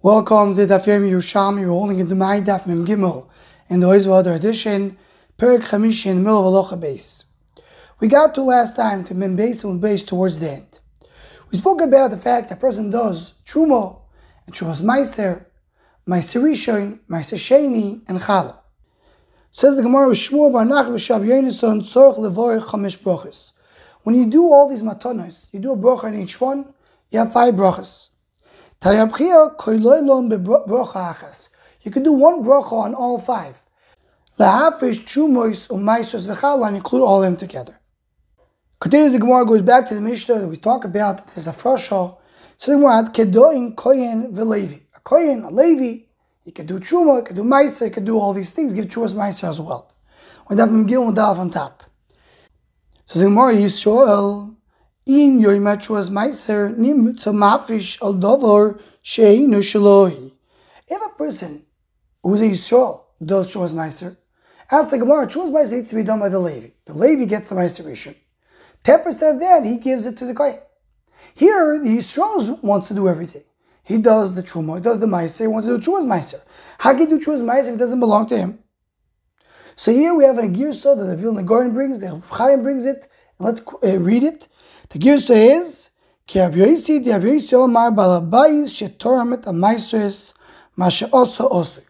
Welcome to Daf Yomi Yerushalmi. We're holding into my Daf Mem Gimel in the Oizvah edition, Perik Chamishi in the middle of Aloha base. We got to last time to Mem base and base towards the end. We spoke about the fact that a person does Trumo and Trumas Meiser, Meiser Rishon, Meiser Sheni, and Chala. Says the Gemara, Shmuel Varnach B'Shab Yonason Tzorch Levorich Chamesh Brochus. When you do all these matonos, you do a bracha in each one, you have five brachas. You can do one bracha on all five. Lahafish, chumois, umaisos, v'chala, and include all of them together. Continues the Gemara goes back to the Mishnah that we talk about. There's a frasha. So the Gemara kedoin, koyen, v'levi. A koyen, a levi. You can do chuma, you can do meiser, you can do all these things. Give chumas meiser as well. We have Gil and Dalf on top. So the Gemara Yisrael in yoimat was meiser nim to mafish al dovor sheinu shalohi. If a person who's a Yisrael does Trumas Meiser, ask the Gemara, Trumas Meiser needs to be done by the Levi. The Levi gets the Meiser Rishon. 10% of that, he gives it to the Kohen. Here, the Yisrael wants to do everything. He does the Truma, he does the Meiser, he wants to do Trumas Meiser. How can he do Trumas Meiser if it doesn't belong to him? So here we have a Girso that the Vilna Gaon brings, the Chaim brings it, let's uh, read it. The Girsa is Ki Rabbi Yosi di Rabbi Yosi Omar Balabayis Shetoramet Amaisres Masha Osa Osu.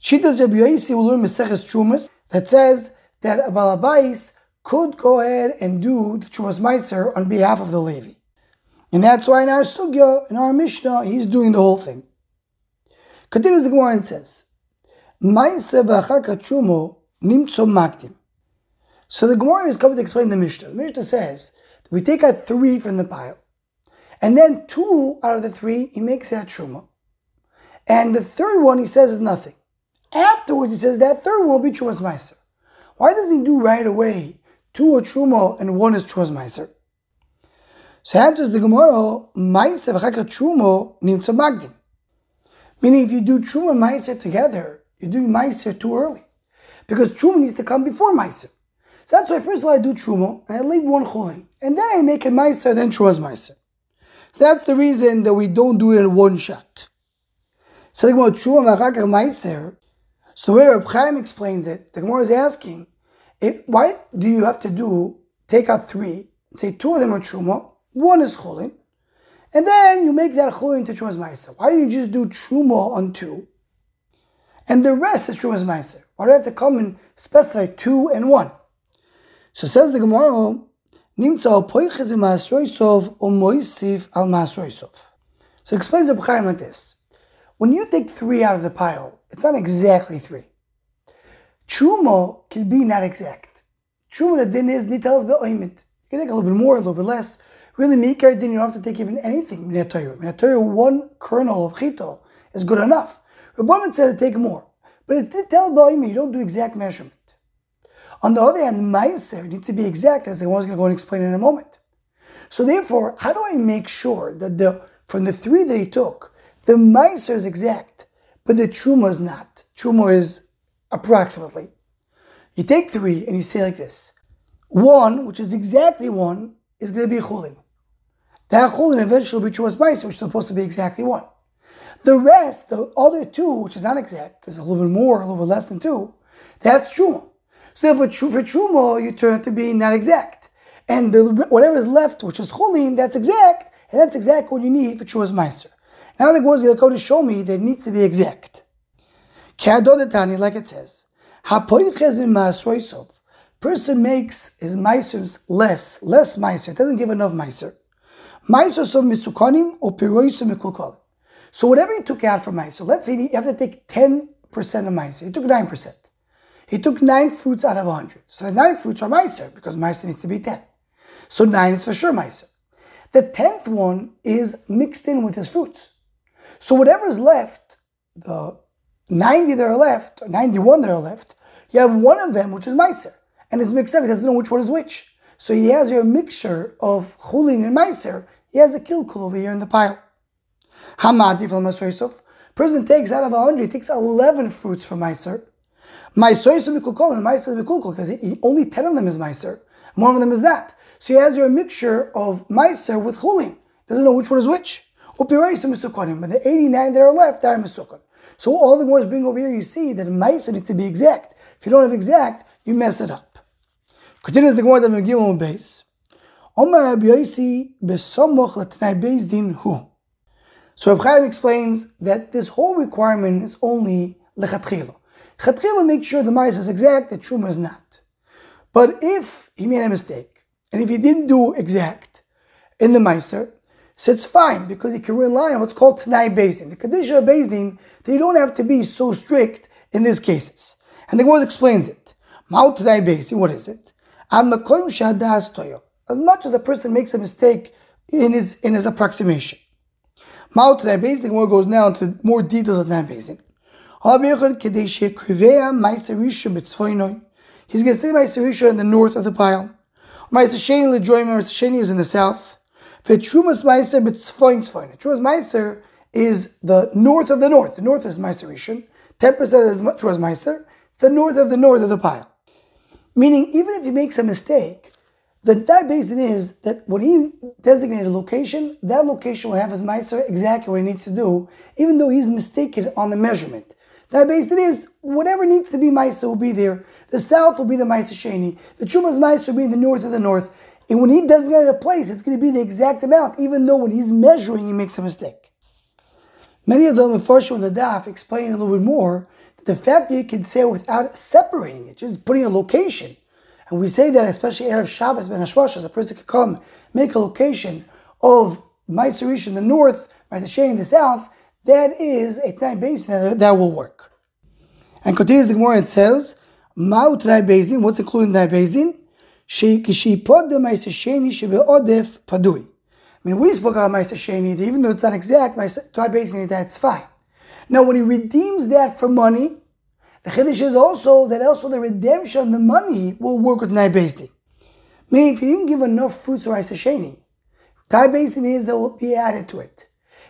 Shitas Rabbi Yosi will learn Meseches Trumas that says that a Balabais could go ahead and do the Trumas Meiser on behalf of the Levi. And that's why in our Sugya, in our Mishnah, he's doing the whole thing. Continues the Gemara and says, Meiser v'achaka Trumo nimtzo makdim. So the Gemara is coming to explain the Mishnah. The Mishnah says we take out three from the pile. And then two out of the three, he makes that truma. And the third one, he says, is nothing. Afterwards, he says that third one will be trumas meiser. Why does he do right away two are truma and one is trumas meiser? So answers the Gemara, meiser v'chaka trumo nimtza magdim. Meaning, if you do truma and meiser together, you do meiser too early. Because truma needs to come before meiser. So that's why first of all I do truma and I leave one chulin, and then I make it meiser, then trumas meiser. So that's the reason that we don't do it in one shot. So the Gemara truma v'achakar meiser. So the way Reb Chaim explains it, the Gemara is asking, why do you have to do take out three, say two of them are truma, one is chulin, and then you make that chulin into trumas meiser? Why don't you just do truma on two, and the rest is trumas meiser? Why do you have to come and specify two and one? So says the Gemara, Nimtza poiches im Masroisov o um moisif al Masroisov. So explains the Chaim like this. When you take three out of the pile, it's not exactly three. Truma can be not exact. Truma the din is nitel be'oimit. You can take a little bit more, a little bit less. Really, make din you don't have to take even anything. Minatoyu. Minatoyu, one kernel of chito is good enough. Rabbanan said to take more. But it's nitel be'oimit, you don't do exact measurement. On the other hand, Meiser needs to be exact, as the one's going to go and explain in a moment. So therefore, how do I make sure that the from the three that he took, the Meiser is exact, but the Truma is not? Truma is approximately. You take three and you say like this. One, which is exactly one, is going to be Chulin. That Chulin eventually will be Trumas Meiser, which is supposed to be exactly one. The rest, the other two, which is not exact, because a little bit more, a little bit less than two, that's Truma. So for, true for Truma, you turn it to be not exact. And the, whatever is left, which is Chulin, that's exact, and that's exactly what you need for Truma's Meiser. Now the Gemara is going to show me that it needs to be exact. like it says, Person makes his Meisers less, less Meiser, doesn't give enough Meiser. So whatever you took out from Meiser, let's say you have to take 10% of Meiser, you took 9%. He took nine fruits out of a hundred. So the nine fruits are Meiser, because Meiser needs to be ten. So nine is for sure Meiser. The tenth one is mixed in with his fruits. So whatever is left, the 90 that are left, or 91 that are left, you have one of them which is Meiser. And it's mixed up, he doesn't know which one is which. So he has your mixture of Chulin and Meiser. He has a kilkul over here in the pile. Hamadi from. Person takes out of a hundred, he takes 11 fruits from Meiser. Meiser is Mikulkol and Meiser is Mikulkol because only 10 of them is Meiser. One of them is that. So he has your mixture of Meiser with Chulin. Doesn't know which one is which. But the 89 that are left are Mesukon. So all the more bring over here, you see that Maisa needs to be exact. If you don't have exact, you mess it up. Continues the Gemara that Megillah base. Besomoch beis din hu. So Reb Chaim explains that this whole requirement is only lechatchila. Chatchila makes sure the mice is exact, the truma is not. But if he made a mistake, and if he didn't do exact in the miser, so it's fine because he can rely on what's called Tanai Beis Din. The Kadisha Basin, they don't have to be so strict in these cases. And the Gemara explains it. Ma'ut Tanai Beis Din, what is it? As much as a person makes a mistake in his in his approximation. Ma'ut Tanai Beis Din, the Gemara goes now into more details of Tanai Beis Din. He's going to say Meiser Rishon in the north of the pile. Meiser Sheni Lejoyim, Meiser Sheni is in the south. V'trumas Meiser b'tzfoin tzfoin. Trumas Meiser is the north of the north. The north is Meiser Rishon. 10% is Trumas Meiser. It's the north of the north of the pile. Meaning, even if he makes a mistake, the entire basin is that when he designated a location, that location will have his Meiser exactly what he needs to do, even though he's mistaken on the measurement. That based it is whatever needs to be Maisa will be there. The south will be the Maisa Sheni. The Chuma's Maisa will be in the north of the north. And when he designated a place, it's going to be the exact amount, even though when he's measuring, he makes a mistake. Many of them, first in the Daf, explain a little bit more that the fact that you can say without separating it, just putting a location. And we say that especially Erev Shabbos Ben Hashmashos, a person could come, make a location of Maisarish in the north, Maisarish in the south, that is a time basin that will work. And continues the Gemara and says, Ma'u Tanai Beis Din, what's included in Tanai? Pod the Maisa Sheni Shebe'odef Padui. I mean, we spoke about Maisa Sheni, even though it's not exact, Tanai Bezin, that's fine. Now, when he redeems that for money, the Chiddush is also that also the redemption of the money will work with Tanai Beis Din. Meaning, if you didn't give enough fruits or Maisa Sheni, Bezin is that will be added to it.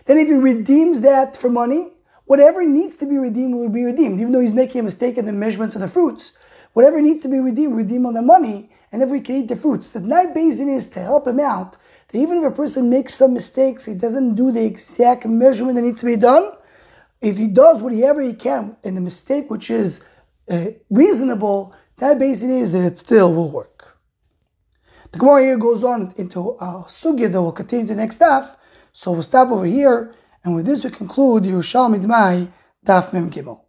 Then if he redeems that for money, whatever needs to be redeemed will be redeemed. Even though he's making a mistake in the measurements of the fruits, whatever needs to be redeemed, redeem on the money, and if we can eat the fruits. The night basin is to help him out. That even if a person makes some mistakes, he doesn't do the exact measurement that needs to be done. If he does whatever he can in the mistake which is uh, reasonable, that basin is that it still will work. The Gemara here goes on into a sugya that will continue to the next half. So we'll stop over here, and with this we conclude Yerushalmi Demai Daf Mem Gimel.